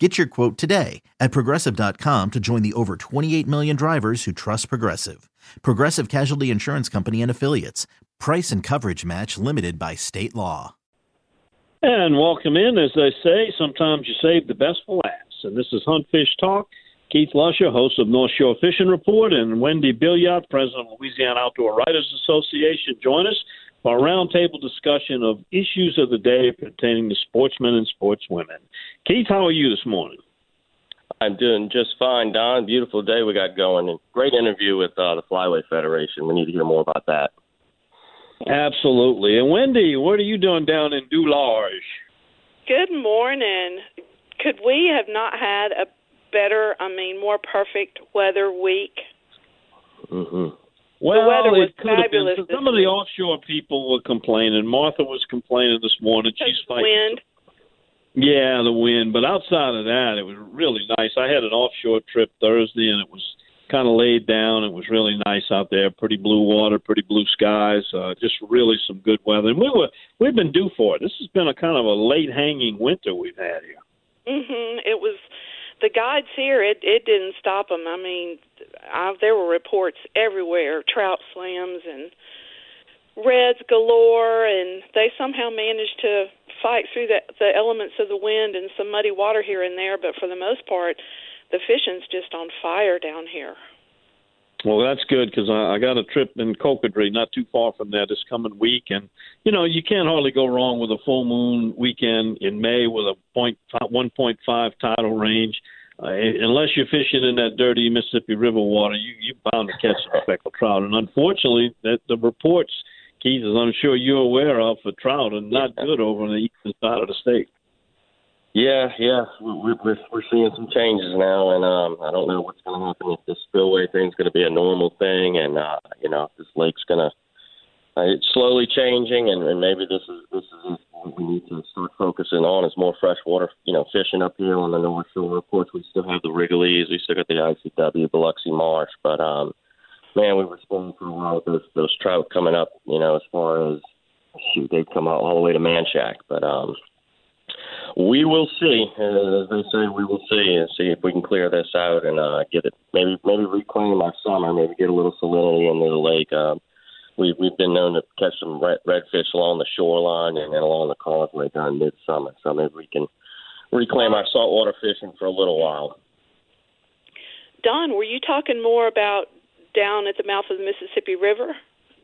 Get your quote today at progressive.com to join the over 28 million drivers who trust Progressive. Progressive Casualty Insurance Company and Affiliates. Price and coverage match limited by state law. And welcome in. As they say, sometimes you save the best for last. And this is Hunt Fish Talk. Keith Lusher, host of North Shore Fishing Report, and Wendy Billiot, president of Louisiana Outdoor Writers Association, join us for a roundtable discussion of issues of the day pertaining to sportsmen and sportswomen. Keith, how are you this morning? I'm doing just fine, Don. Beautiful day we got going. And great interview with uh, the Flyway Federation. We need to hear more about that. Absolutely. And Wendy, what are you doing down in Dularge? Good morning. Could we have not had a better, I mean, more perfect weather week? Mm-hmm. Well, the weather was it could have been. fabulous. Some of the offshore people were complaining. Martha was complaining this morning. She's the fighting. wind. Yeah, the wind. But outside of that, it was really nice. I had an offshore trip Thursday, and it was kind of laid down. It was really nice out there. Pretty blue water, pretty blue skies. Uh, just really some good weather. And we were we've been due for it. This has been a kind of a late hanging winter we've had here. Mhm. It was the guides here. It it didn't stop them. I mean, I, there were reports everywhere, trout slams and reds galore, and they somehow managed to fight through the the elements of the wind and some muddy water here and there. But for the most part, the fishing's just on fire down here. Well, that's good because I, I got a trip in Cocodrie, not too far from there, this coming week, and you know you can't hardly go wrong with a full moon weekend in May with a point one point five tidal range. Uh, unless you're fishing in that dirty Mississippi River water, you you bound to catch some speckled trout. And unfortunately, that the reports, Keith, as I'm sure you're aware of, for trout are not good over on the eastern side of the state. Yeah, yeah, we- we're we're seeing some changes now, and um, I don't know what's going to happen if this spillway thing's going to be a normal thing, and uh, you know, if this lake's going to uh, it's slowly changing, and, and maybe this is this is what we need to start focusing on is more freshwater, you know, fishing up here on the North Shore. Of course, we still have the Rigolets, we still got the ICW, Biloxi Marsh, but um, man, we were spoiled for a while with those those trout coming up, you know, as far as shoot, they come out all the way to Manchac, but um. We will see, as they say. We will see and see if we can clear this out and uh, get it. Maybe, maybe reclaim our summer. Maybe get a little salinity into the lake. Um, we've we've been known to catch some red, redfish along the shoreline and, and along the causeway during midsummer. So maybe we can reclaim our saltwater fishing for a little while. Don, were you talking more about down at the mouth of the Mississippi River,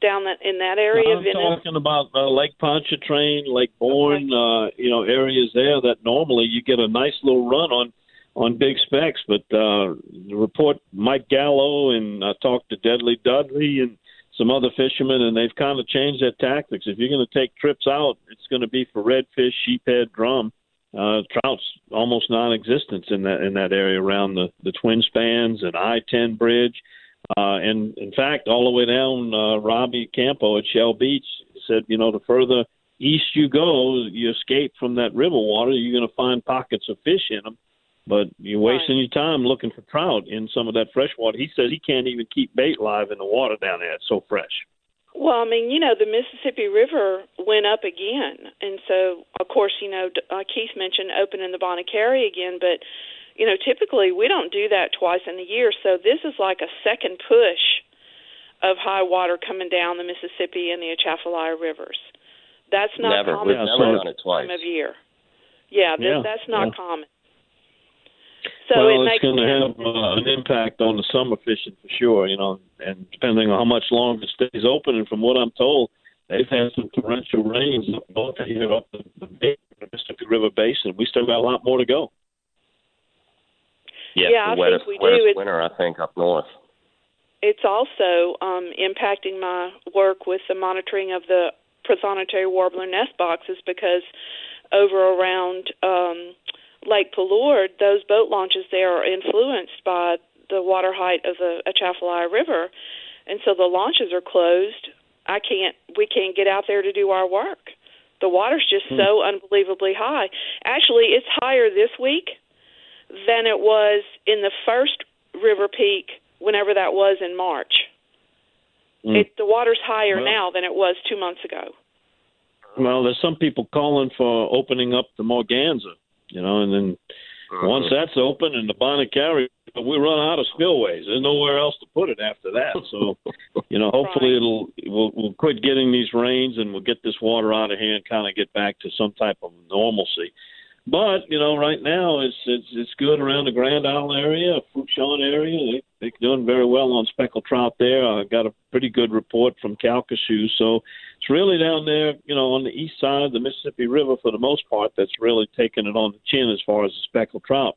down that in that area? I'm talking about uh, Lake Pontchartrain, Lake Borgne, uh, you know, areas there that normally you get a nice little run on on big specs. But uh, the report Mike Gallo and I talked to Deadly Dudley and some other fishermen, and they've kind of changed their tactics. If you're going to take trips out, it's going to be for redfish, sheephead, drum. Uh, trout's almost non-existent in that in that area around the the Twin Spans and I-10 bridge. Uh, and in fact, all the way down uh, Robbie Campo at Shell Beach said, you know, the further east you go, you escape from that river water, you're going to find pockets of fish in them. But you're wasting your time looking for trout in some of that fresh water. He says he can't even keep bait live in the water down there. It's so fresh. Well, I mean, you know, the Mississippi River went up again, and so of course, you know, uh, Keith mentioned opening the Bonnet Carré again, but you know, typically we don't do that twice in a year. So this is like a second push of high water coming down the Mississippi and the Atchafalaya rivers. That's not never, common we've Yeah, never done it twice. time of year. Yeah, th- Yeah, that's not yeah. common. So well, it it's going to have uh, an impact on the summer fishing for sure, you know, and depending on how much longer it stays open. And from what I'm told, they've had some torrential rains up north here up the, the the Mississippi River Basin. We still got a lot more to go. Yeah, Yeah, I the think wettest, we do. wettest It's- winter, I think, up north. it's also um, impacting my work with the monitoring of the prothonotary warbler nest boxes because over around um, Lake Palourde, those boat launches there are influenced by the water height of the Atchafalaya River, and so the launches are closed I can't. We can't get out there to do our work. The water's just hmm. so unbelievably high. Actually, it's higher this week than it was in the first river peak, whenever that was in March. Hmm. It, the water's higher well, now than it was two months ago. Well, there's some people calling for opening up the Morganza, you know, and then uh-huh. once that's open and the Bonnet Carré, we run out of spillways. There's nowhere else to put it after that. So, you know, hopefully right. it'll we'll, we'll quit getting these rains and we'll get this water out of hand, kind of get back to some type of normalcy. But you know, right now it's it's it's good around the Grand Isle area, Fourchon area. They they're doing very well on speckled trout there. I got a pretty good report from Calcasieu. So it's really down there, you know, on the east side of the Mississippi River for the most part. That's really taking it on the chin as far as the speckled trout.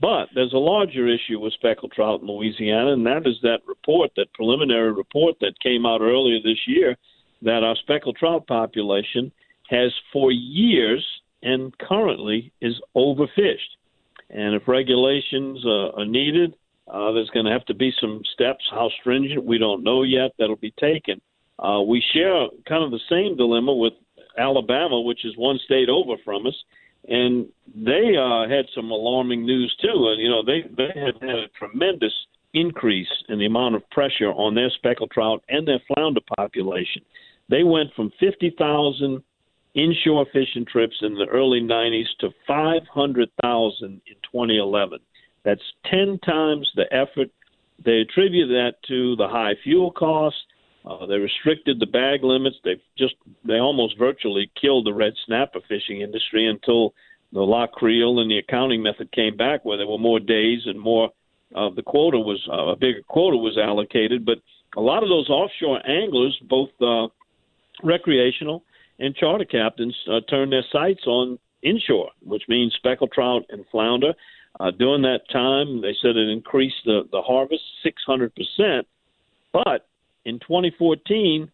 But there's a larger issue with speckled trout in Louisiana, and that is that report, that preliminary report that came out earlier this year, that our speckled trout population has for years and currently is overfished. And if regulations uh, are needed, uh, there's going to have to be some steps. How stringent, we don't know yet, that'll be taken. Uh, we share kind of the same dilemma with Alabama, which is one state over from us, and they uh, had some alarming news too. And you know, they they had had a tremendous increase in the amount of pressure on their speckled trout and their flounder population. They went from 50,000 inshore fishing trips in the early 90s to 500,000 in 2011. That's 10 times the effort. They attribute that to the high fuel costs. Uh, they restricted the bag limits. They just they almost virtually killed the red snapper fishing industry until the La Creel and the accounting method came back, where there were more days and more of uh, the quota was uh, a bigger quota was allocated. But a lot of those offshore anglers, both uh, recreational and charter captains uh, turned their sights on inshore, which means speckled trout and flounder. Uh, during that time, they said it increased the, the harvest 600%. But in 2014,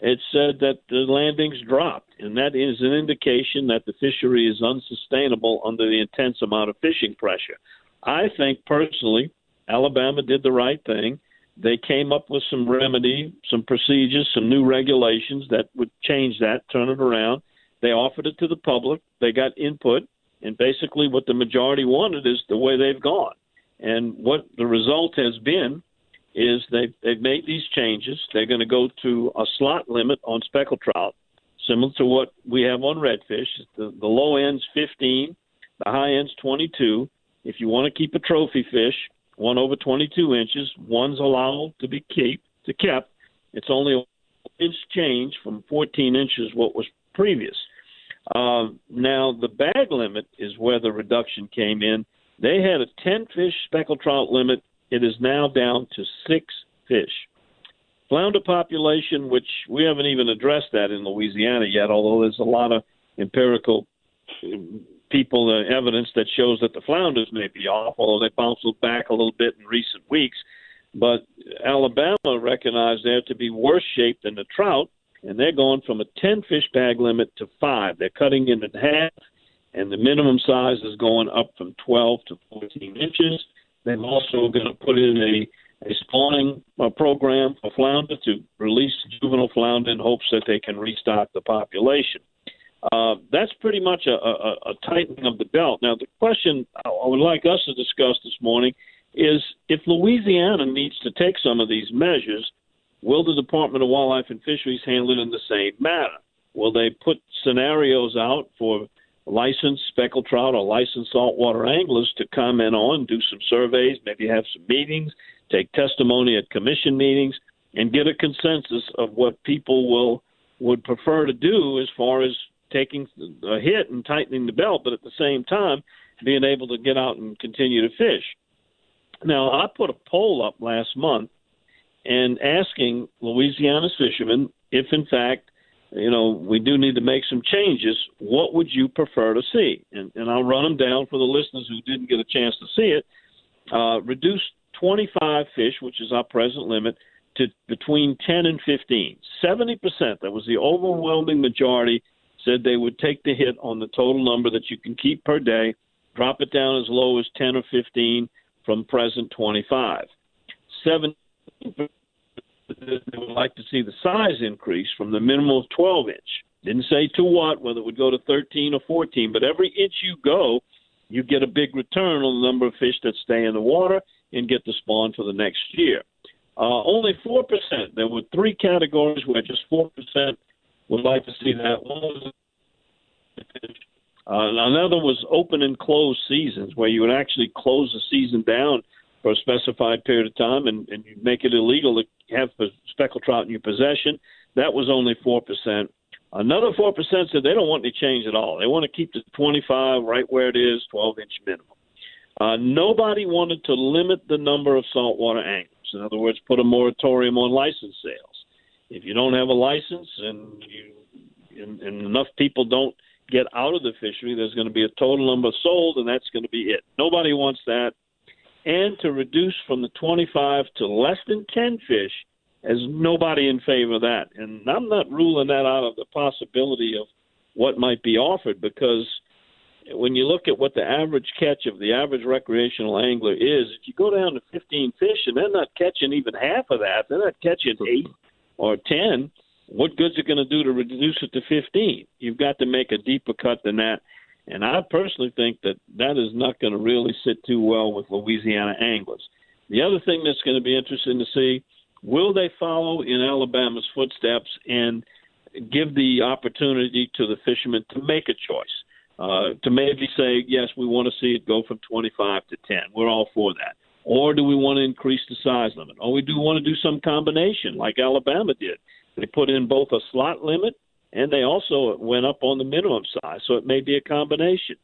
it said that the landings dropped, and that is an indication that the fishery is unsustainable under the intense amount of fishing pressure. I think personally, Alabama did the right thing they came up with some remedy, some procedures, some new regulations that would change that, turn it around. They offered it to the public. They got input, and basically what the majority wanted is the way they've gone. And what the result has been is they've, they've made these changes. They're going to go to a slot limit on speckled trout, similar to what we have on redfish. The, the low end's 15, the high end's 22. If you want to keep a trophy fish, one over 22 inches. One's allowed to be keep to kept. It's only an inch change from 14 inches what was previous. Uh, now the bag limit is where the reduction came in. They had a 10 fish speckled trout limit. It is now down to six fish. Flounder population, which we haven't even addressed that in Louisiana yet, although there's a lot of empirical people the evidence that shows that the flounders may be off, although they bounced back a little bit in recent weeks. But Alabama recognized there to be worse shape than the trout, and they're going from a 10 fish bag limit to five. They're cutting it in half, and the minimum size is going up from 12 to 14 inches. They're also going to put in a a spawning uh, program for flounder to release juvenile flounder in hopes that they can restock the population. Uh, that's pretty much a, a, a tightening of the belt. Now, the question I would like us to discuss this morning is if Louisiana needs to take some of these measures, will the Department of Wildlife and Fisheries handle it in the same manner? Will they put scenarios out for licensed speckled trout or licensed saltwater anglers to comment on, do some surveys, maybe have some meetings, take testimony at commission meetings, and get a consensus of what people will would prefer to do as far as taking a hit and tightening the belt, but at the same time being able to get out and continue to fish. Now, I put a poll up last month and asking Louisiana's fishermen if, in fact, you know, we do need to make some changes. What would you prefer to see? And, and I'll run them down for the listeners who didn't get a chance to see it. Uh, reduce 25 fish, which is our present limit, to between 10 and 15. 70%, that was the overwhelming majority said they would take the hit on the total number that you can keep per day, drop it down as low as 10 or 15 from present 25. Seven they would like to see the size increase from the minimum of 12 inch. Didn't say to what, whether it would go to 13 or 14, but every inch you go, you get a big return on the number of fish that stay in the water and get the spawn for the next year. Uh, only 4%. There were three categories where just 4% would like to see that. Uh, another was open and closed seasons, where you would actually close the season down for a specified period of time and, and you make it illegal to have speckled trout in your possession. That was only 4%. Another 4% said they don't want any change at all. They want to keep the 25 right where it is, 12 inch minimum. Uh, nobody wanted to limit the number of saltwater anglers. In other words, put a moratorium on license sales. If you don't have a license and you and, and enough people don't get out of the fishery, there's going to be a total number sold, and that's going to be it. Nobody wants that. And to reduce from the 25 to less than 10 fish, as nobody in favor of that. And I'm not ruling that out of the possibility of what might be offered because when you look at what the average catch of the average recreational angler is, if you go down to 15 fish and they're not catching even half of that, they're not catching eight or 10 what good's it going to do to reduce it to 15? You've got to make a deeper cut than that. And I personally think that that is not going to really sit too well with Louisiana anglers. The other thing that's going to be interesting to see will they follow in Alabama's footsteps and give the opportunity to the fishermen to make a choice? Uh, to maybe say, yes, we want to see it go from 25 to 10. We're all for that. Or do we want to increase the size limit? Or we do want to do some combination like Alabama did they put in both a slot limit and they also went up on the minimum size, so it may be a combination.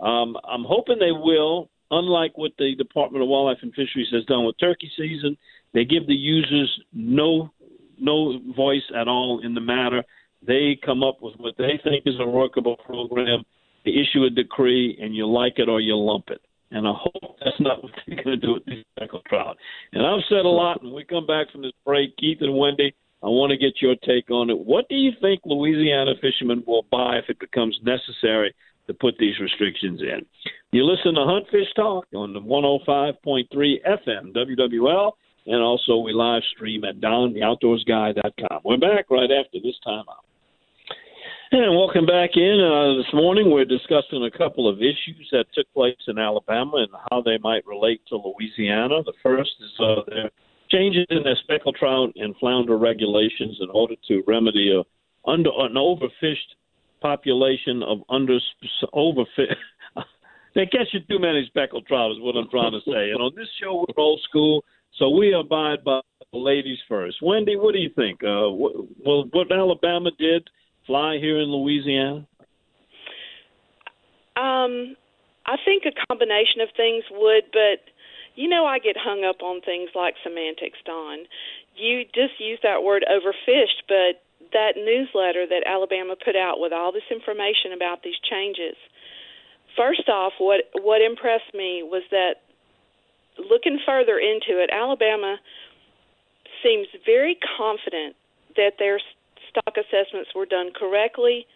Um, I'm hoping they will, unlike what the Department of Wildlife and Fisheries has done with turkey season. They give the users no no voice at all in the matter. They come up with what they think is a workable program. They issue a decree, and you like it or you lump it. And I hope that's not what they're going to do with these speckled trout. And I've said a lot. When we come back from this break, Keith and Wendy, I want to get your take on it. What do you think Louisiana fishermen will buy if it becomes necessary to put these restrictions in? You listen to Hunt Fish Talk on the 105.3 FM WWL, and also we live stream at dontheoutdoorsguy.com. We're back right after this time out. And welcome back in. Uh, this morning we're discussing a couple of issues that took place in Alabama and how they might relate to Louisiana. The first is uh, changes in their speckled trout and flounder regulations in order to remedy a under an overfished population of under overfished. they catch you too many speckled trout is what I'm trying to say. And on this show we're old school, so we abide by the ladies first. Wendy, what do you think? Uh, what, well, what Alabama did fly here in Louisiana? Um, I think a combination of things would, but you know, I get hung up on things like semantics, Don. You just use that word overfished, but that newsletter that Alabama put out with all this information about these changes. First off, what what impressed me was that looking further into it, Alabama seems very confident that their stock assessments were done correctly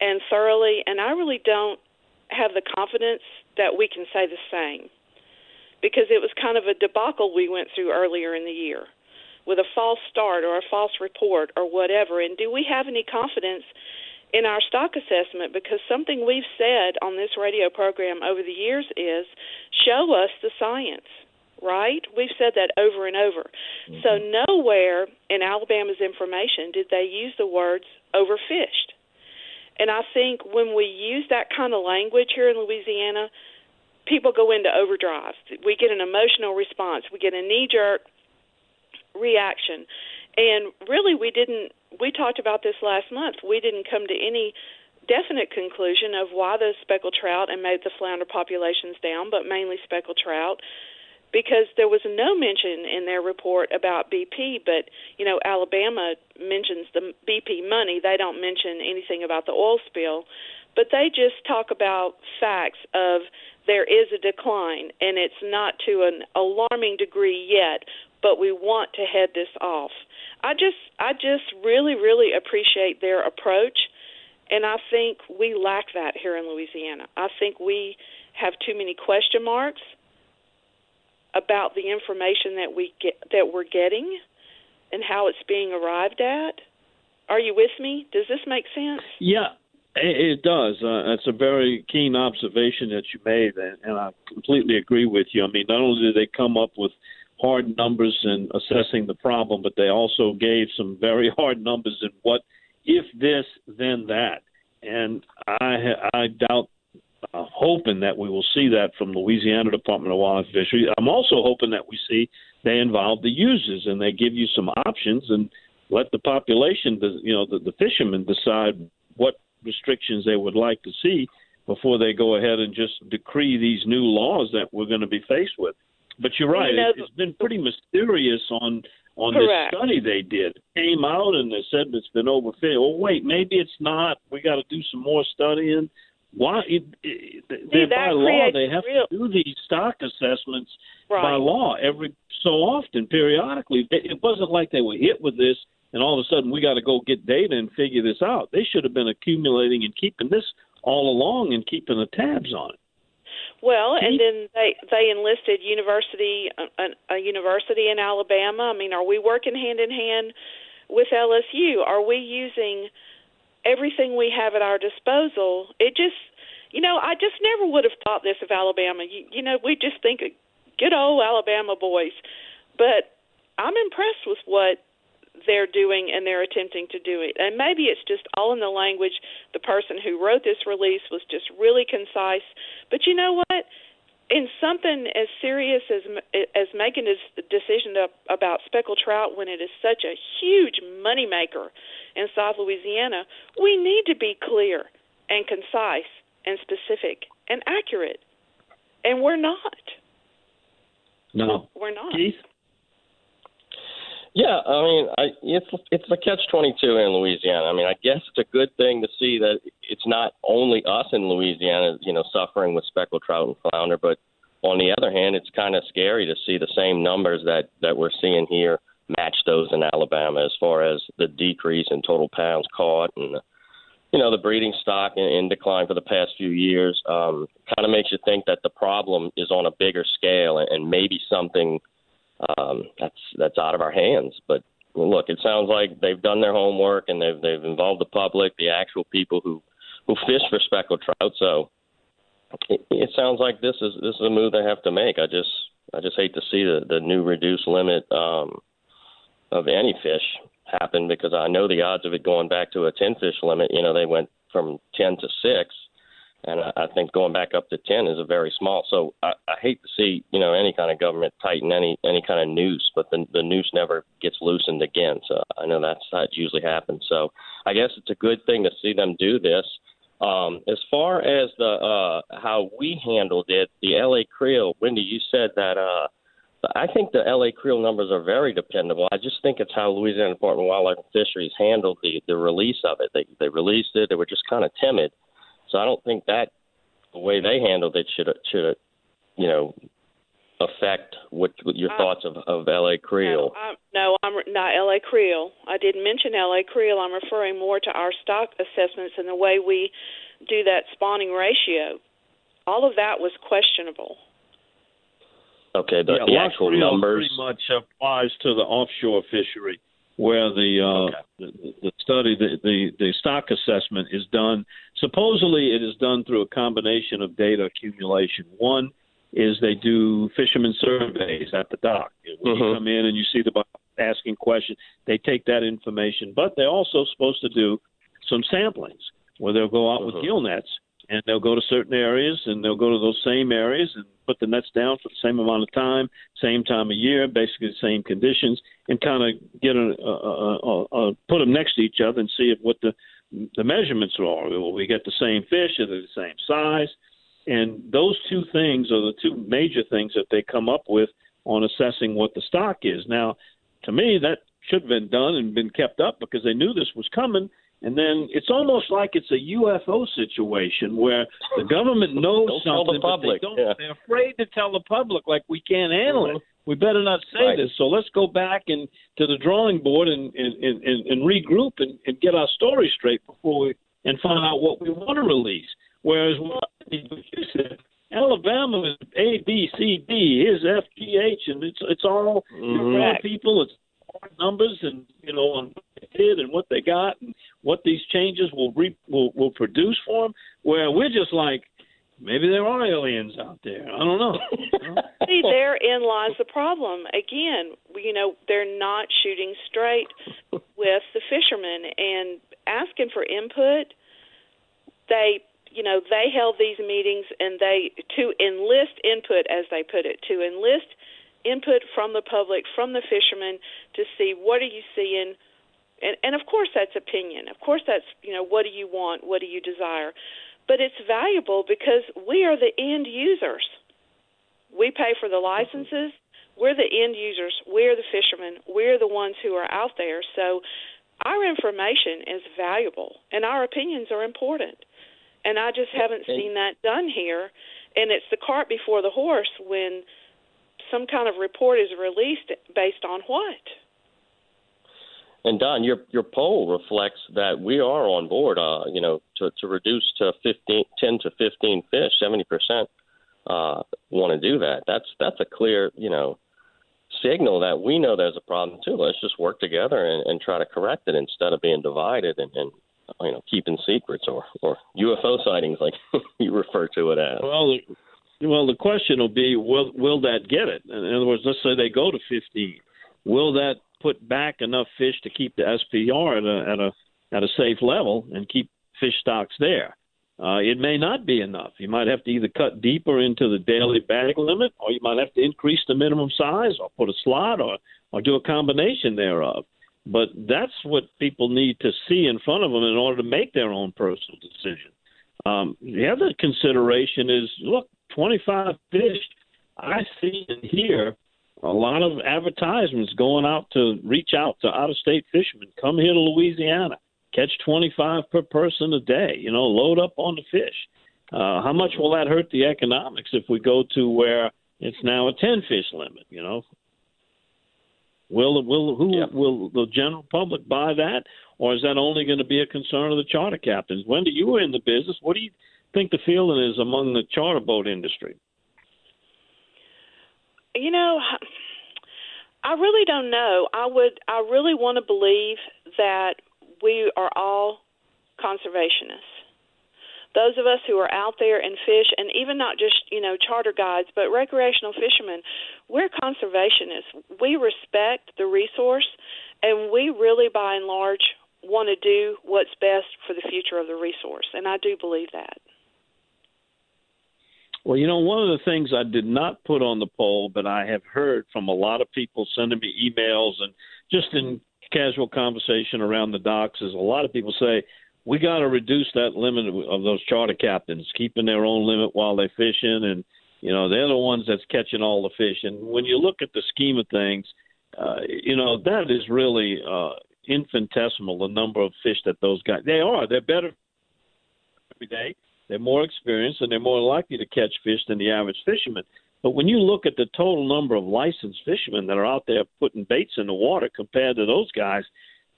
and thoroughly, and I really don't have the confidence that we can say the same because it was kind of a debacle we went through earlier in the year with a false start or a false report or whatever. And do we have any confidence in our stock assessment? Because something we've said on this radio program over the years is show us the science. Right? We've said that over and over. Mm-hmm. So, nowhere in Alabama's information did they use the words overfished. And I think when we use that kind of language here in Louisiana, people go into overdrive. We get an emotional response. We get a knee jerk reaction. And really, we didn't, we talked about this last month. We didn't come to any definite conclusion of why the speckled trout and made the flounder populations down, but mainly speckled trout, because there was no mention in their report about BP. But, you know, Alabama mentions the BP money. They don't mention anything about the oil spill. But they just talk about facts of there is a decline, and it's not to an alarming degree yet, but we want to head this off. I just I just really really appreciate their approach and I think we lack that here in Louisiana. I think we have too many question marks about the information that we get that we're getting and how it's being arrived at. Are you with me? Does this make sense? Yeah, it does. Uh, it's a very keen observation that you made, and, and I completely agree with you. I mean, not only did they come up with hard numbers in assessing the problem, but they also gave some very hard numbers in what if this, then that. And I, I doubt, uh, hoping that we will see that from Louisiana Department of Wildlife and Fisheries. I'm also hoping that we see they involve the users and they give you some options and let the population, you know, the, the fishermen decide what restrictions they would like to see before they go ahead and just decree these new laws that we're going to be faced with. But you're right; you know, it, has been pretty mysterious on on correct. this study they did. Came out and they said it's been overfilled. Oh wait, maybe it's not. We got to do some more studying. Why? It, it, See, by law, they have real... to do these stock assessments right. by law every so often, periodically. It wasn't like they were hit with this and all of a sudden we got to go get data and figure this out. They should have been accumulating and keeping this all along and keeping the tabs on it. Well, and then they they enlisted university uh, a, a university in Alabama. I mean, are we working hand in hand with LSU? Are we using everything we have at our disposal? It just, you know, I just never would have thought this of Alabama. You, you know, we just think of good old Alabama boys, but I'm impressed with what they're doing and they're attempting to do it. And maybe it's just all in the language. The person who wrote this release was just really concise. But you know what? In something as serious as as making a decision to, about speckled trout when it is such a huge money maker in South Louisiana, we need to be clear and concise and specific and accurate. And we're not. No. We're not. Keith? Yeah, I mean, I, it's it's a catch twenty two in Louisiana. I mean, I guess it's a good thing to see that it's not only us in Louisiana, you know, suffering with speckled trout and flounder, but on the other hand, it's kind of scary to see the same numbers that that we're seeing here match those in Alabama as far as the decrease in total pounds caught and you know the breeding stock in, in decline for the past few years. Um, kind of makes you think that the problem is on a bigger scale and, and maybe something um, that's that's out of our hands. But look, it sounds like they've done their homework and they've they've involved the public, the actual people who who fish for speckled trout. So it, it sounds like this is this is a move they have to make. I just I just hate to see the the new reduced limit um, of any fish happen because I know the odds of it going back to a ten fish limit. You know, they went from ten to six and I, think going back up to ten is a very small. So I, I hate to see you know any kind of government tighten any any kind of noose, but the the noose never gets loosened again. So I know that's that usually happens. So I guess it's a good thing to see them do this. Um, as far as the uh, how we handled it, the LA Creel, Wendy, you said that. Uh, I think the LA Creel numbers are very dependable. I just think it's how Louisiana Department of Wildlife and Fisheries handled the the release of it. They they released it. They were just kind of timid. So I don't think that the way they handled it should should you know affect what, what your uh, thoughts of of L.A. Creel. No, I'm, no, I'm not L.A. Creel. I didn't mention L.A. Creel. I'm referring more to our stock assessments and the way we do that spawning ratio. All of that was questionable. Okay, the, yeah, the actual numbers pretty much applies to the offshore fishery where the, uh, okay. the, the study, the, the the stock assessment is done. Supposedly, it is done through a combination of data accumulation. One is they do fishermen surveys at the dock. When mm-hmm. you come in and you see the asking questions, they take that information. But they're also supposed to do some samplings where they'll go out mm-hmm. with gill nets and they'll go to certain areas and they'll go to those same areas and put the nets down for the same amount of time, same time of year, basically the same conditions, and kind of get a, a, a, a put them next to each other and see if what the the measurements are. Will we get the same fish? Are they the same size? And those two things are the two major things that they come up with on assessing what the stock is. Now, to me, that should have been done and been kept up because they knew this was coming and then it's almost like it's a UFO situation where the government knows something, the but they don't. Yeah. They're afraid to tell the public, like we can't handle mm-hmm. it. We better not say right. this. So let's go back and to the drawing board and and, and, and regroup and, and get our story straight before we and find out what we want to release. Whereas what you said, Alabama is A B C D, here's F G H, and it's it's all mm-hmm. people. It's numbers and you know on what they did and what they got and what these changes will re- will will produce for them. Where we're just like, maybe there are aliens out there. I don't know. See, therein lies the problem. Again, you know, they're not shooting straight with the fishermen and asking for input. They you know they held these meetings and they to enlist input as they put it to enlist input from the public from the fishermen to see what are you seeing. And and of course that's opinion. Of course that's you know what do you want? What do you desire? But it's valuable because we are the end users. We pay for the licenses. We're the end users. We're the fishermen. We're the ones who are out there. So our information is valuable and our opinions are important. And I just haven't seen that done here. And it's the cart before the horse when some kind of report is released based on what? And Don, your your poll reflects that we are on board. Uh, you know, to to reduce to 15, 10 to fifteen fish, seventy percent uh, want to do that. That's that's a clear, you know, signal that we know there's a problem too. Let's just work together and, and try to correct it instead of being divided and, and you know keeping secrets or or UFO sightings like you refer to it as. Well, the, well, the question will be will will that get it? In other words, let's say they go to 15. Will that put back enough fish to keep the SPR at a at a at a safe level and keep fish stocks there? Uh, it may not be enough. You might have to either cut deeper into the daily bag limit, or you might have to increase the minimum size, or put a slot, or or do a combination thereof. But that's what people need to see in front of them in order to make their own personal decision. Um, the other consideration is look, 25 fish. I see and hear a lot of advertisements going out to reach out to out of state fishermen. Come here to Louisiana, catch 25 per person a day, you know, load up on the fish. Uh, how much will that hurt the economics if we go to where it's now a 10 fish limit, you know, Will will who yeah. will the general public buy that, or is that only going to be a concern of the charter captains? Wendy, you were in the business. What do you think the feeling is among the charter boat industry? You know, I really don't know. I would. I really want to believe that we are all conservationists those of us who are out there and fish, and even not just you know charter guides, but recreational fishermen, we're conservationists. We respect the resource, and we really, by and large, want to do what's best for the future of the resource, and I do believe that. Well, you know, one of the things I did not put on the poll, but I have heard from a lot of people sending me emails and just in casual conversation around the docks is a lot of people say, we got to reduce that limit of, those charter captains keeping their own limit while they're fishing, and you know they're the ones that's catching all the fish. And when you look at the scheme of things, uh, you know that is really uh, infinitesimal the number of fish that those guys they are. They're better every day. They're more experienced and they're more likely to catch fish than the average fisherman. But when you look at the total number of licensed fishermen that are out there putting baits in the water compared to those guys,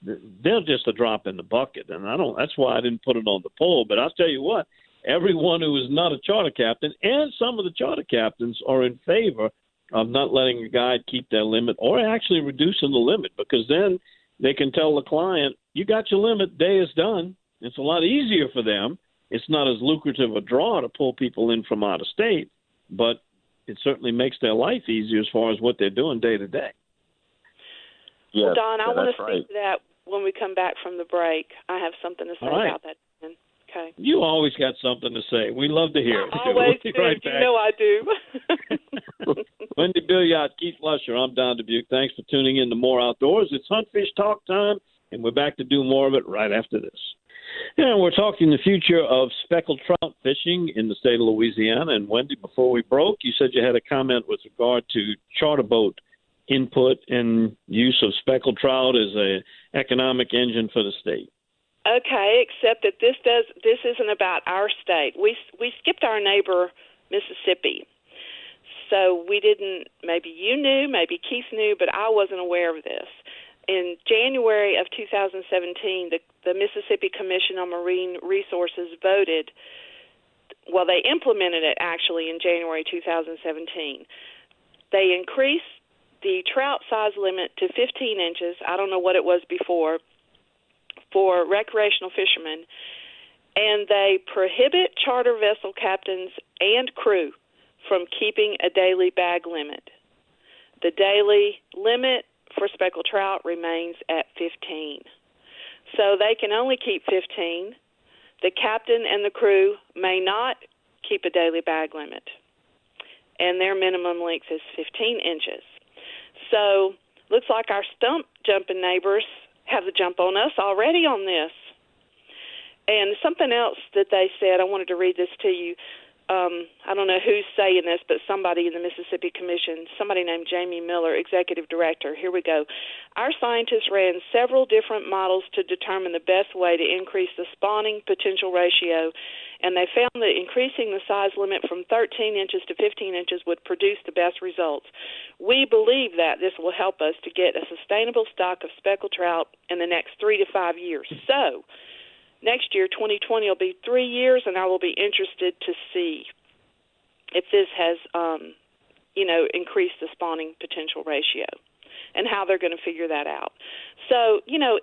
they're just a drop in the bucket, and I don't. That's why I didn't put it on the poll. But I'll tell you what, everyone who is not a charter captain and some of the charter captains are in favor of not letting a guide keep their limit or actually reducing the limit because then they can tell the client, "You got your limit. Day is done." It's a lot easier for them. It's not as lucrative a draw to pull people in from out of state, but it certainly makes their life easier as far as what they're doing day to day. Yeah, well, Don, I want to speak right. to that when we come back from the break. I have something to say right. about that. Okay. You always got something to say. We love to hear it. I always we'll do. Right you know I do. Wendy Billiot, Keith Lusher, I'm Don Dubuc. Thanks for tuning in to More Outdoors. It's Hunt Fish Talk time, and we're back to do more of it right after this. And we're talking the future of speckled trout fishing in the state of Louisiana. And Wendy, before we broke, you said you had a comment with regard to charter boat input and use of speckled trout as a economic engine for the state. Okay, except that this does this isn't about our state. We we skipped our neighbor Mississippi. So we didn't maybe you knew, maybe Keith knew, but I wasn't aware of this. In January of 2017, the the Mississippi Commission on Marine Resources voted well, they implemented it actually in January 2017. They increased the trout size limit to 15 inches. I don't know what it was before for recreational fishermen, and they prohibit charter vessel captains and crew from keeping a daily bag limit. The daily limit for speckled trout remains at 15. So they can only keep 15. The captain and the crew may not keep a daily bag limit, and their minimum length is 15 inches. So looks like our stump jumping neighbors have the jump on us already on this. And something else that they said, I wanted to read this to you um, I don't know who's saying this, but somebody in the Mississippi Commission, somebody named Jamie Miller, executive director. Here we go. Our scientists ran several different models to determine the best way to increase the spawning potential ratio, and they found that increasing the size limit from 13 inches to 15 inches would produce the best results. We believe that this will help us to get a sustainable stock of speckled trout in the next three to five years. So, next year, 2020, will be three years, and I will be interested to see if this has, um, you know, increased the spawning potential ratio and how they're going to figure that out. So, you know,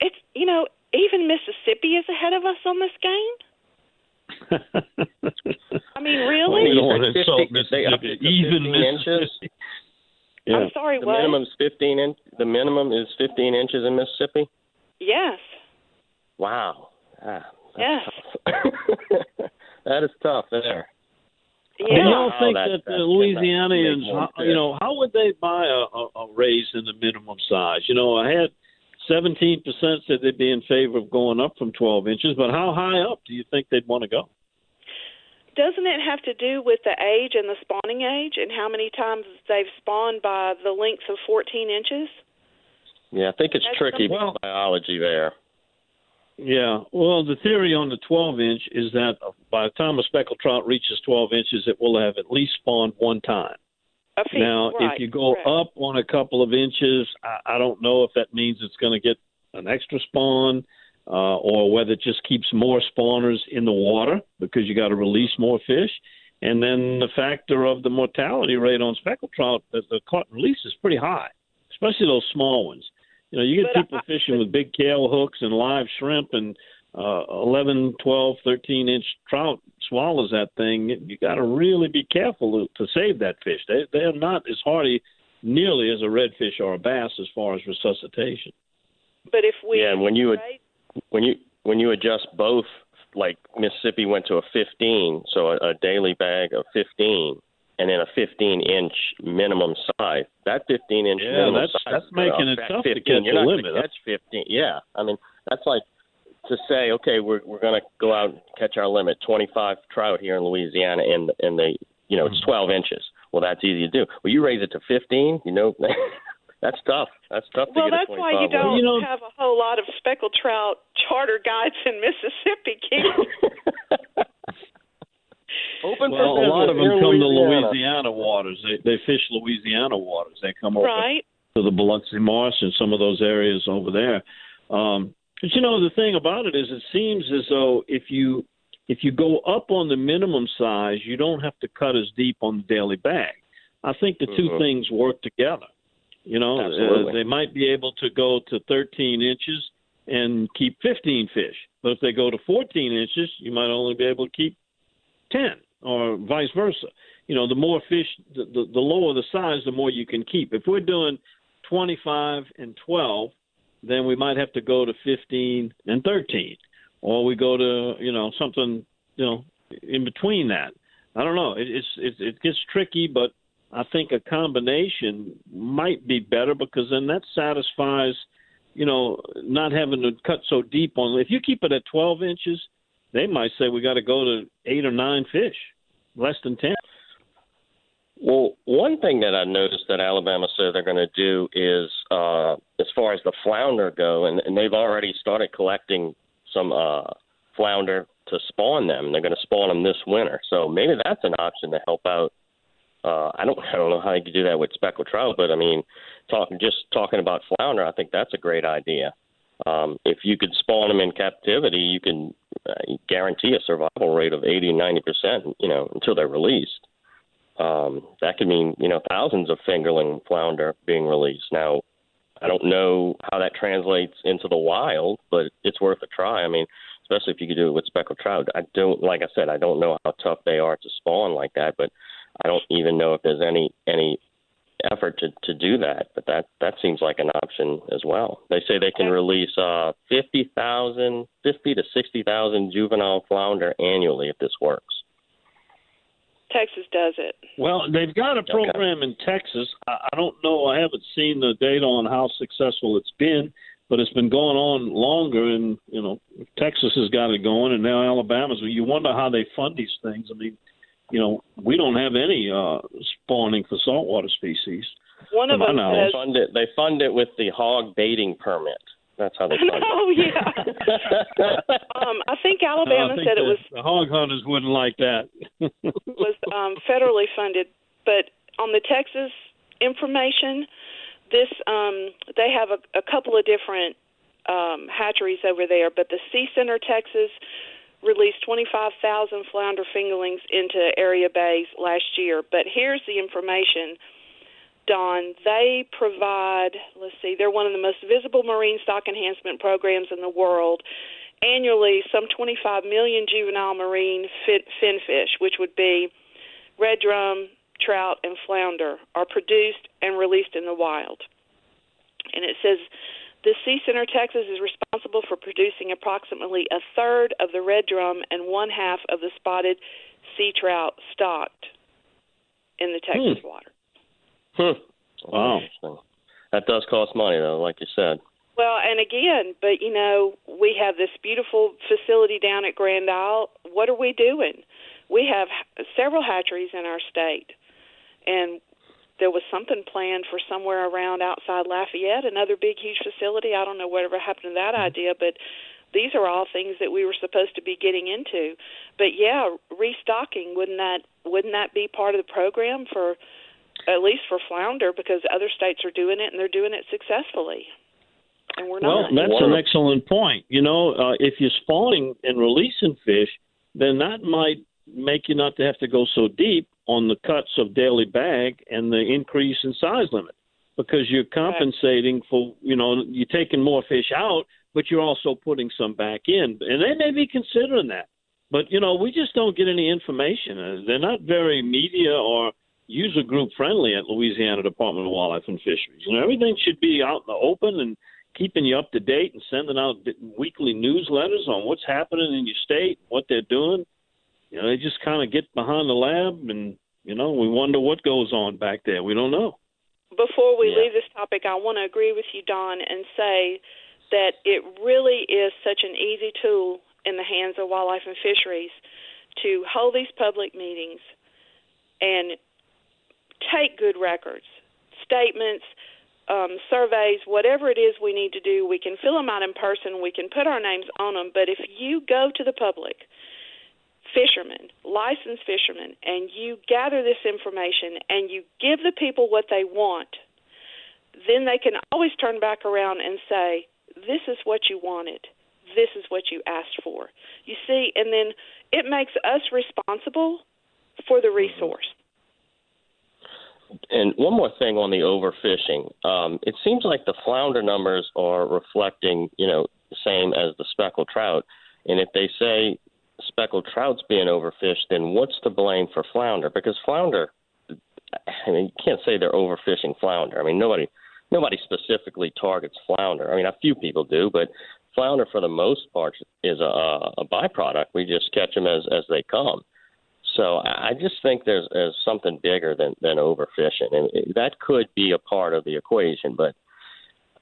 it's, you know, even Mississippi is ahead of us on this game. I mean, really? You don't want to insult Mississippi. Even Mississippi. Yeah. I'm sorry, the what? minimum's 15 in, The minimum is 15 inches in Mississippi. Yes. Wow. Ah, yes. that is tough there. Yeah. Do y'all Wow, think that- that, that the Louisianians, make one how- you know, how would they buy a, a, a raise in the minimum size? You know, I had 17% said they'd be in favor of going up from 12 inches, but how high up do you think they'd want to go? Doesn't it have to do with the age and the spawning age and how many times they've spawned by the length of 14 inches? Yeah, I think it's That's tricky the- Well- biology there. Yeah, well, the theory on the 12 inch is that by the time a speckled trout reaches 12 inches, it will have at least spawned one time. Feet, Now, right, if you go correct. up on a couple of inches, I, I don't know if that means it's going to get an extra spawn uh, or whether it just keeps more spawners in the water because you got to release more fish. And then the factor of the mortality rate on speckled trout that the caught release is pretty high, especially those small ones. You know, you get But I- people fishing with big Kahle hooks and live shrimp and uh, 11, 12, 13 inch trout swallows that thing. You got to really be careful to, to save that fish. They they are not as hardy nearly as a redfish or a bass as far as resuscitation. But if we Yeah, and when you would- when you when you adjust both, like Mississippi went to a 15, so a, a daily bag of 15, and then a 15 inch minimum size. That 15 inch Yeah, minimum that's- size. that's making it that tough to 15, catch you're a limit. Gonna 15. Yeah, I mean that's like to say, okay, we're we're going to go out and catch our limit, 25 trout here in Louisiana, and and the you know it's Mm-hmm. 12 inches. Well, that's easy to do. Well, you raise it to 15, you know. That's tough. That's tough to well, get that's a why you don't You know- have a whole lot of speckled trout charter guides in Mississippi, Keith. Open for Well, a lot of them here in come to Louisiana. Louisiana waters. They they fish Louisiana waters. They come over right? to the Biloxi Marsh and some of those areas over there. Um, but you know, the thing about it is, it seems as though if you if you go up on the minimum size, you don't have to cut as deep on the daily bag. I think the 2 Mhm. things work together. You know, uh, they might be able to go to 13 inches and keep 15 fish, but if they go to 14 inches, you might only be able to keep 10, or vice versa. You know, the more fish, the, the, the lower the size, the more you can keep. If we're doing 25 and 12, then we might have to go to 15 and 13, or we go to you know something you know in between that. I don't know. It, it's it, it gets tricky, but I think a combination might be better because then that satisfies you know not having to cut so deep on. If you keep it at 12 inches, they might say we got to go to eight or nine fish, less than 10. Well, one thing that I noticed that Alabama said they're going to do is, uh, as far as the flounder go, and, and they've already started collecting some uh, flounder to spawn them. They're going to spawn them this winter, so maybe that's an option to help out. Uh, I don't, I don't know how you could do that with speckled trout, but I mean, talking just talking about flounder, I think that's a great idea. Um, if you could spawn them in captivity, you can uh, guarantee a survival rate of 80, 90 percent, you know, until they're released. um, that could mean you know thousands of fingerling flounder being released. Now, I don't know how that translates into the wild, but it's worth a try. I mean, especially if you could do it with speckled trout. I don't, like I said, I don't know how tough they are to spawn like that, but I don't even know if there's any any effort to to do that. But that that seems like an option as well. They say they can release uh, fifty thousand, fifty to sixty thousand juvenile flounder annually if this works. Texas does it. Well, they've got a program okay. in Texas. I, I don't know. I haven't seen the data on how successful it's been, but it's been going on longer. And you know, Texas has got it going, and now Alabama's. You wonder how they fund these things. I mean, you know, we don't have any uh, spawning for saltwater species. One of them says, they fund it. They fund it with the hog baiting permit. That's how they fund oh, it. yeah. um, I think Alabama I think said it was the hog hunters wouldn't like that. was um, federally funded, but on the Texas information, this um, they have a, a couple of different um, hatcheries over there, but the Sea Center, Texas, released 25,000 flounder fingerlings into area bays last year. But here's the information Don, they provide, let's see, they're one of the most visible marine stock enhancement programs in the world. Annually, some 25 million juvenile marine finfish, which would be red drum, trout, and flounder, are produced and released in the wild. And it says the Sea Center, Texas, is responsible for producing approximately a third of the red drum and one half of the spotted sea trout stocked in the Texas hmm. water. Hmm. Wow. That does cost money, though, like you said. Well, and again, but you know, we have this beautiful facility down at Grand Isle. What are we doing? We have several hatcheries in our state, and there was something planned for somewhere around outside Lafayette, another big, huge facility. I don't know whatever happened to that mm-hmm. idea, but these are all things that we were supposed to be getting into. But yeah, restocking wouldn't that wouldn't that be part of the program for at least for flounder because other states are doing it and they're doing it successfully. And we're well, not. Well, that's an excellent point. You know, uh, if you're spawning and releasing fish, then that might make you not to have to go so deep on the cuts of daily bag and the increase in size limit because you're compensating for, you know, you're taking more fish out, but you're also putting some back in. And they may be considering that. But, you know, we just don't get any information. Uh, they're not very media or – user group friendly at Louisiana Department of Wildlife and Fisheries. You know, everything should be out in the open and keeping you up to date and sending out weekly newsletters on what's happening in your state, what they're doing. You know, they just kind of get behind the lab and, you know, we wonder what goes on back there. We don't know. Before we yeah. leave this topic, I want to agree with you, Don, and say that it really is such an easy tool in the hands of wildlife and fisheries to hold these public meetings and take good records, statements, um, surveys, whatever it is we need to do. We can fill them out in person. We can put our names on them. But if you go to the public, fishermen, licensed fishermen, and you gather this information and you give the people what they want, then they can always turn back around and say, This is what you wanted. This is what you asked for. You see, and then it makes us responsible for the mm-hmm. resource and one more thing on the overfishing. Um, it seems like the flounder numbers are reflecting, you know, the same as the speckled trout. And if they say speckled trout's being overfished, then what's to blame for flounder? Because flounder, I mean, you can't say they're overfishing flounder. I mean, nobody nobody specifically targets flounder. I mean, a few people do, but flounder for the most part is a, a byproduct. We just catch them as as they come. So I just think there's, there's something bigger than, than overfishing, and that could be a part of the equation. But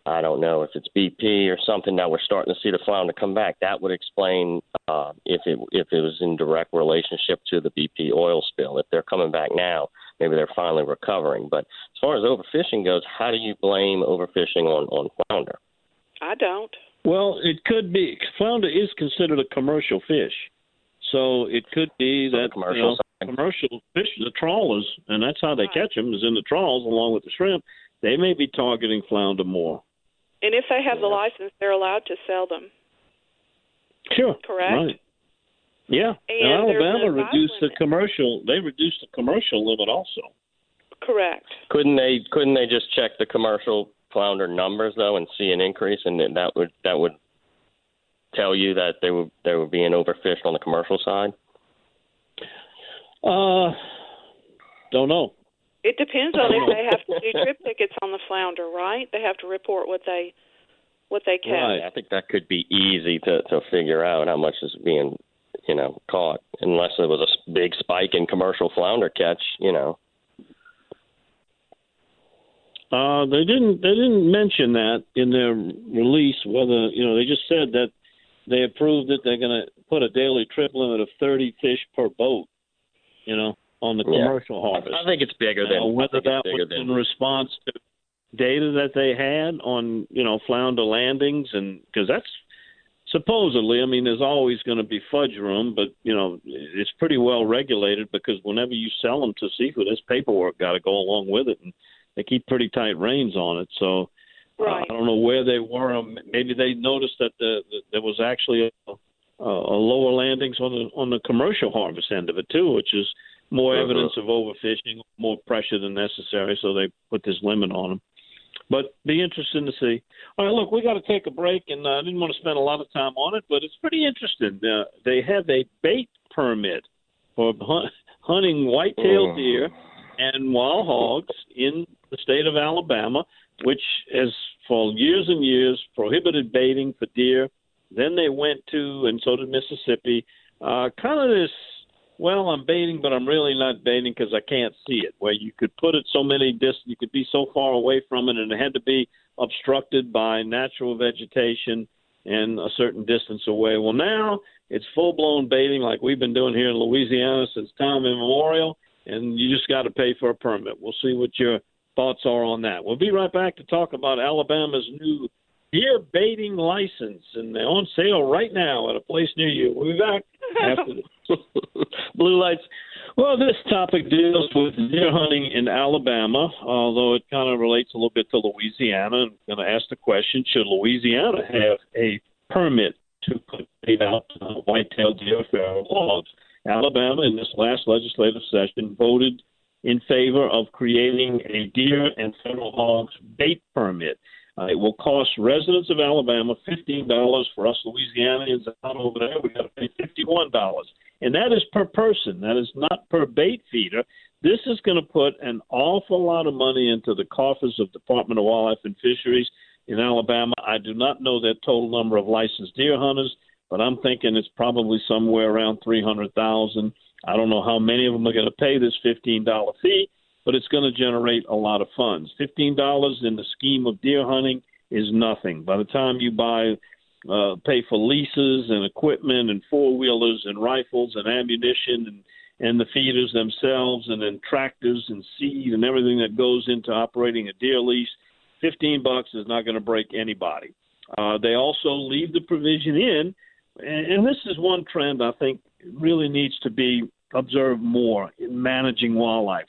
I don't know if it's BP or something. Now we're starting to see the flounder come back. That would explain uh, if it if it was in direct relationship to the BP oil spill. If they're coming back now, maybe they're finally recovering. But as far as overfishing goes, how do you blame overfishing on on flounder? I don't. Well, it could be. Flounder is considered a commercial fish. So it could be that commercial, you know, commercial fish, the trawlers, and that's how they right. catch them is in the trawls along with the shrimp. They may be targeting flounder more. And if they have yeah. the license, they're allowed to sell them. Sure. Correct. Right. Yeah, and Alabama reduced the commercial. They reduced the commercial limit also. Correct. Couldn't they? Couldn't they just check the commercial flounder numbers though and see an increase, and that would that would tell you that they were they were being overfished on the commercial side. Uh, don't know. It depends on if they have to do trip tickets on the flounder, right? They have to report what they what they catch. Right. I think that could be easy to to figure out how much is being you know caught, unless there was a s- big spike in commercial flounder catch. You know. Uh, they didn't. They didn't mention that in their release. Whether you know, they just said that they approved it. They're going to put a daily trip limit of 30 fish per boat. You know, on the Yeah. commercial harvest. I think it's bigger Now, than whether that was than in response to data that they had on you know flounder landings, and because that's supposedly, I mean, there's always going to be fudge room, but you know it's pretty well regulated because whenever you sell them to seafood, there's paperwork got to go along with it, and they keep pretty tight reins on it. So uh, I don't know where they were. Maybe they noticed that the, the there was actually a, a, a lower landings on the on the commercial harvest end of it too, which is more Mhm. evidence of overfishing, more pressure than necessary. So they put this limit on them. But be interesting to see. All right, look, we got to take a break, and uh, I didn't want to spend a lot of time on it, but it's pretty interesting. Uh, they have a bait permit for hunt, hunting white-tailed Mm. deer and wild hogs in the state of Alabama, which has for years and years prohibited baiting for deer. Then they went to, and so did Mississippi, uh, kind of this. Well, I'm baiting, but I'm really not baiting because I can't see it. Where you could put it so many distance, you could be so far away from it, and it had to be obstructed by natural vegetation and a certain distance away. Well, now it's full blown baiting like we've been doing here in Louisiana since time immemorial, and you just got to pay for a permit. We'll see what your thoughts are on that. We'll be right back to talk about Alabama's new deer baiting license, and they're on sale right now at a place near you. We'll be back after this. Blue lights. Well, this topic deals with deer hunting in Alabama, although it kind of relates a little bit to Louisiana. I'm going to ask the question Should Louisiana have a permit to put bait out uh, white-tailed deer feral hogs? Alabama, in this last legislative session, voted in favor of creating a deer and feral hogs bait permit. Uh, it will cost residents of Alabama fifteen dollars. For us Louisianians out over there, we got to pay fifty-one dollars, and that is per person. That is not per bait feeder. This is going to put an awful lot of money into the coffers of Department of Wildlife and Fisheries in Alabama. I do not know their total number of licensed deer hunters, but I'm thinking it's probably somewhere around three hundred thousand. I don't know how many of them are going to pay this fifteen dollar fee but it's going to generate a lot of funds. Fifteen dollars in the scheme of deer hunting is nothing. By the time you buy, uh, pay for leases and equipment and four wheelers and rifles and ammunition and and the feeders themselves and then tractors and seed and everything that goes into operating a deer lease, fifteen bucks is not going to break anybody. Uh, they also leave the provision in, and, and this is one trend I think really needs to be observed more in managing wildlife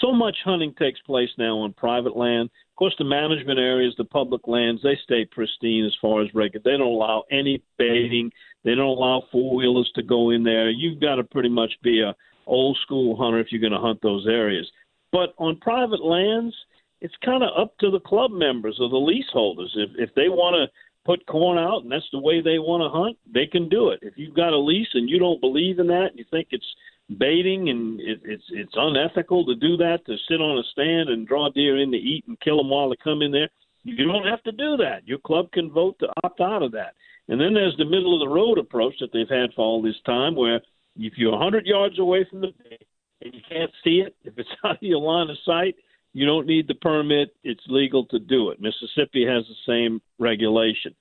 so much hunting takes place now on private land. Of course, the management areas, the public lands, they stay pristine as far as regular. They don't allow any baiting. They don't allow four wheelers to go in there. You've got to pretty much be a old school hunter if you're going to hunt those areas. But on private lands, it's kind of up to the club members or the leaseholders. If if they want to put corn out and that's the way they want to hunt, they can do it. If you've got a lease and you don't believe in that, and you think it's baiting and it, it's it's unethical to do that to sit on a stand and draw deer in to eat and kill them while they come in there. You don't have to do that. Your club can vote to opt out of that. And then there's the middle of the road approach that they've had for all this time, where if you're 100 yards away from the bait and you can't see it, if it's out of your line of sight, you don't need the permit. It's legal to do it. Mississippi has the same regulation.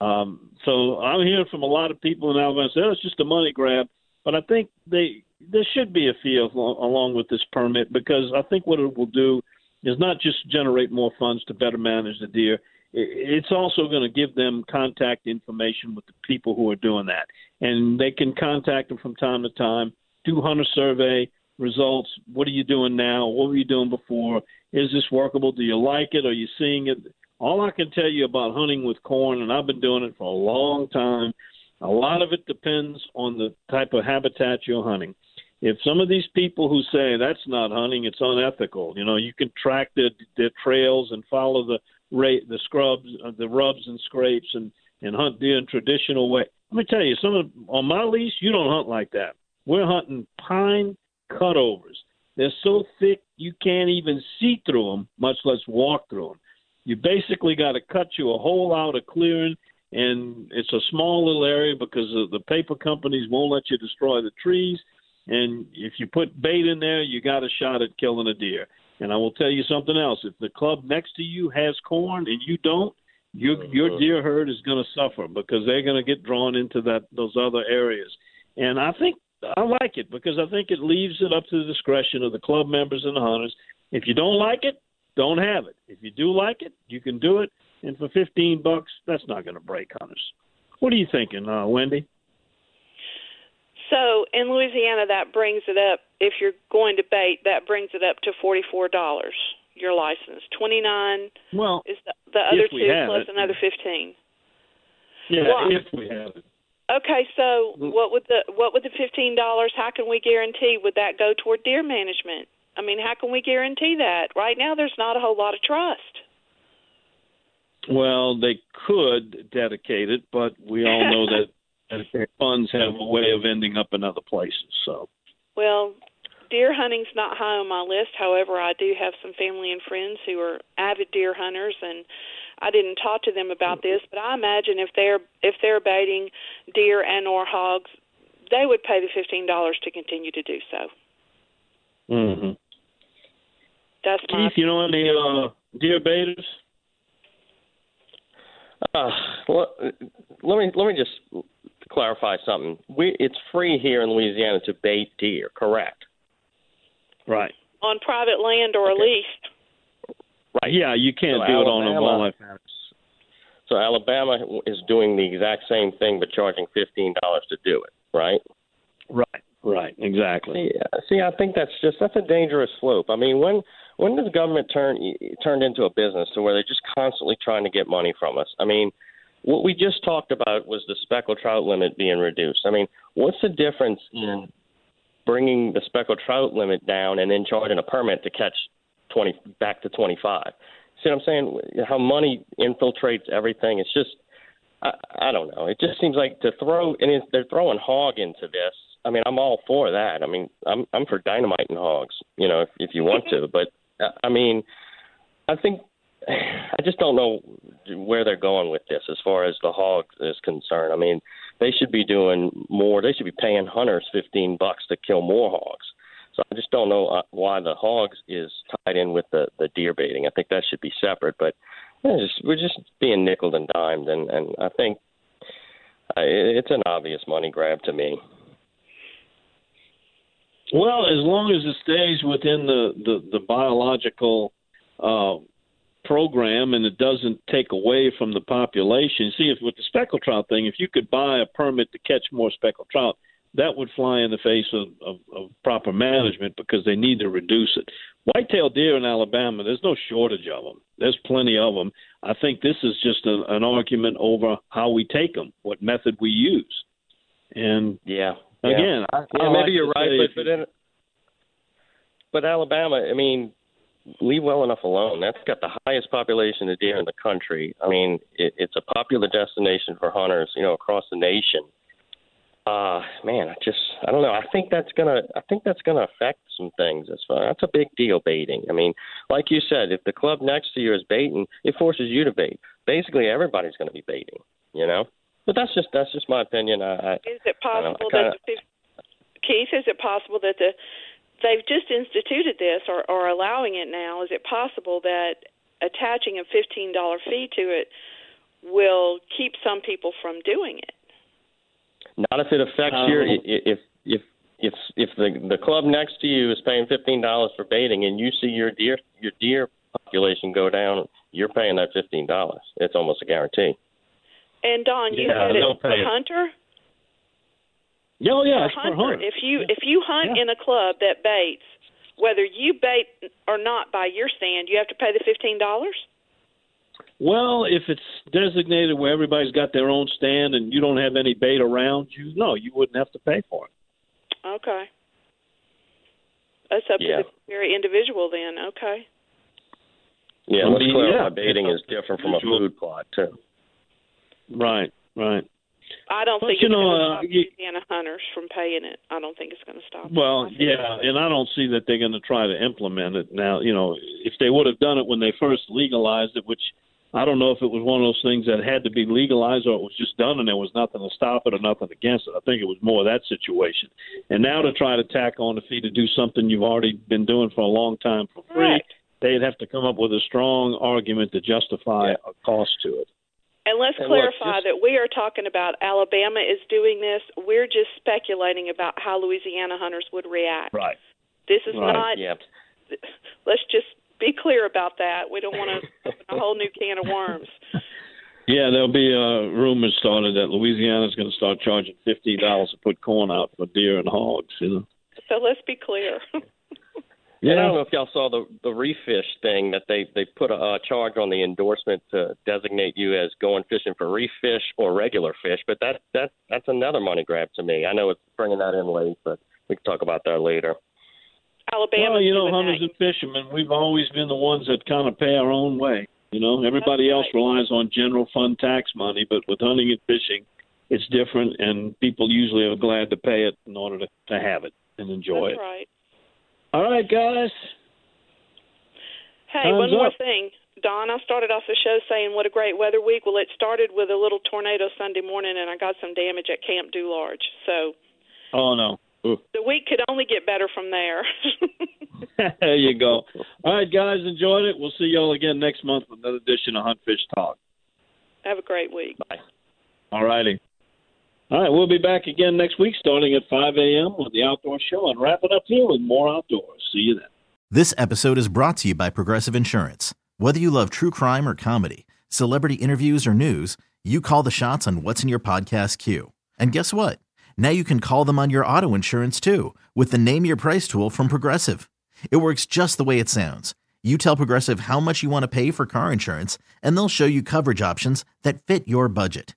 Um, so I'm hearing from a lot of people in Alabama say oh, it's just a money grab, but I think they there should be a fee along with this permit because I think what it will do is not just generate more funds to better manage the deer. It's also going to give them contact information with the people who are doing that, and they can contact them from time to time. Do hunter survey results. What are you doing now? What were you doing before? Is this workable? Do you like it? Are you seeing it? All I can tell you about hunting with corn, and I've been doing it for a long time, A lot of it depends on the type of habitat you're hunting. If some of these people who say that's not hunting, it's unethical. You know, you can track the the trails and follow the rate the scrubs, uh, the rubs and scrapes, and and hunt deer in traditional way. Let me tell you, some of on my lease, you don't hunt like that. We're hunting pine cutovers. They're so thick you can't even see through them, much less walk through them. You basically got to cut you a hole out of clearing, and it's a small little area because the paper companies won't let you destroy the trees. And if you put bait in there, you got a shot at killing a deer. And I will tell you something else: if the club next to you has corn and you don't, your your uh-huh. deer herd is going to suffer because they're going to get drawn into that those other areas. And I think I like it because I think it leaves it up to the discretion of the club members and the hunters. If you don't like it, don't have it. If you do like it, you can do it. And for fifteen bucks, that's not going to break hunters. What are you thinking, uh, Wendy? So in Louisiana, that brings it up. If you're going to bait, that brings it up to forty-four dollars. Your license, twenty-nine. Well, is the, the other two plus it. another fifteen. Yeah, well, if we have it. Okay, so mm. what would the what would the fifteen dollars? How can we guarantee would that go toward deer management? I mean, how can we guarantee that? Right now, there's not a whole lot of trust. Well, they could dedicate it, but we all know that funds have a way of ending up in other places. So, well, deer hunting's not high on my list. However, I do have some family and friends who are avid deer hunters, and I didn't talk to them about this, but I imagine if they're if they're baiting deer and or hogs, they would pay the fifteen dollars to continue to do so. Mm-hmm. That's my Keith. You know any uh, deer baiters? Uh, well, let me let me just clarify something. We it's free here in Louisiana to bait deer, correct? Right. On private land or okay. a lease. Right. Yeah, you can't so do Alabama, it on a wildlife. So Alabama is doing the exact same thing, but charging fifteen dollars to do it, right? Right. Right. Exactly. Yeah. Uh, see, I think that's just that's a dangerous slope. I mean, when when does government turn turned into a business to where they're just constantly trying to get money from us? I mean, what we just talked about was the speckled trout limit being reduced. I mean, what's the difference in bringing the speckled trout limit down and then charging a permit to catch 20 back to 25? See what I'm saying? How money infiltrates everything. It's just, I, I don't know. It just seems like to throw, and they're throwing hog into this. I mean, I'm all for that. I mean, I'm I'm for dynamite and hogs, you know, if, if you want to. But I mean, I think I just don't know where they're going with this as far as the hog is concerned. I mean, they should be doing more. They should be paying hunters fifteen bucks to kill more hogs. So I just don't know uh, why the hogs is tied in with the the deer baiting. I think that should be separate. But just, we're just being nickel and dimed, and and I think uh, it's an obvious money grab to me. Well, as long as it stays within the the, the biological uh, program and it doesn't take away from the population. See, if with the speckled trout thing, if you could buy a permit to catch more speckled trout, that would fly in the face of, of, of proper management because they need to reduce it. Whitetail deer in Alabama, there's no shortage of them. There's plenty of them. I think this is just a, an argument over how we take them, what method we use. And yeah, again, yeah. I, yeah, I maybe like you're right, but but, in, but Alabama, I mean, leave well enough alone. That's got the highest population of deer in the country. I mean, it, it's a popular destination for hunters, you know, across the nation. Uh man, I just I don't know. I think that's gonna I think that's gonna affect some things as far that's a big deal baiting. I mean, like you said, if the club next to you is baiting, it forces you to bait. Basically everybody's gonna be baiting, you know? But that's just that's just my opinion. I, I Is it possible kinda, that Keith, is it possible that the they've just instituted this or, or allowing it now. Is it possible that attaching a $15 fee to it will keep some people from doing it? Not if it affects um, your if if if if the the club next to you is paying fifteen dollars for baiting and you see your deer your deer population go down, you're paying that fifteen dollars. It's almost a guarantee. And Don, you yeah, said it's a hunter. Oh yeah, for hunter. If you if you hunt yeah. in a club that baits, whether you bait or not by your stand, you have to pay the fifteen dollars. Well, if it's designated where everybody's got their own stand and you don't have any bait around you, no, you wouldn't have to pay for it. Okay. That's up Yeah. to the very individual then. Okay. Yeah, I let's mean, clarify. yeah, baiting is different from a food plot too. Right, right. I don't But, think you it's know, going to uh, stop you- Louisiana hunters from paying it. I don't think it's going to stop. Well, I think yeah, and I don't see that they're going to try to implement it now. You know, if they would have done it when they first legalized it, which I don't know if it was one of those things that had to be legalized or it was just done and there was nothing to stop it or nothing against it. I think it was more that situation. And now to try to tack on the fee to do something you've already been doing for a long time for free, Correct. they'd have to come up with a strong argument to justify Yeah. a cost to it. And let's And look, clarify just- that we are talking about Alabama is doing this. We're just speculating about how Louisiana hunters would react. Right. This is Right. not. Yeah. Let's just be clear about that. We don't want to open a whole new can of worms. Yeah, there'll be uh, rumors started that Louisiana's going to start charging fifty dollars to put corn out for deer and hogs. You know. So let's be clear. And I don't know if y'all saw the the reef fish thing that they they put a, uh charge on the endorsement to designate you as going fishing for reef fish or regular fish, but that that that's another money grab to me. I know it's bringing that in late, but we can talk about that later. Alabama. Well, you know, hunters and fishermen, we've always been the ones that kind of pay our own way. You know, everybody That's else right. relies on general fund tax money, but with hunting and fishing, it's different, and people usually are glad to pay it in order to, to have it and enjoy That's it. right. All right, guys. Hey, Time's one more up. thing. Don, I started off the show saying what a great weather week. Well, it started with a little tornado Sunday morning, and I got some damage at Camp Dularge. So Oh no. Ooh. the week could only get better from there. there you go. All right, guys, enjoyed it. We'll see y'all again next month with another edition of Hunt Fish Talk. Have a great week. Bye. All righty. All right, we'll be back again next week starting at 5 a.m. with the Outdoor Show and wrap it up here with more outdoors. See you then. This episode is brought to you by Progressive Insurance. Whether you love true crime or comedy, celebrity interviews or news, you call the shots on what's in your podcast queue. And guess what? Now you can call them on your auto insurance too with the Name Your Price tool from Progressive. It works just the way it sounds. You tell Progressive how much you want to pay for car insurance, and they'll show you coverage options that fit your budget.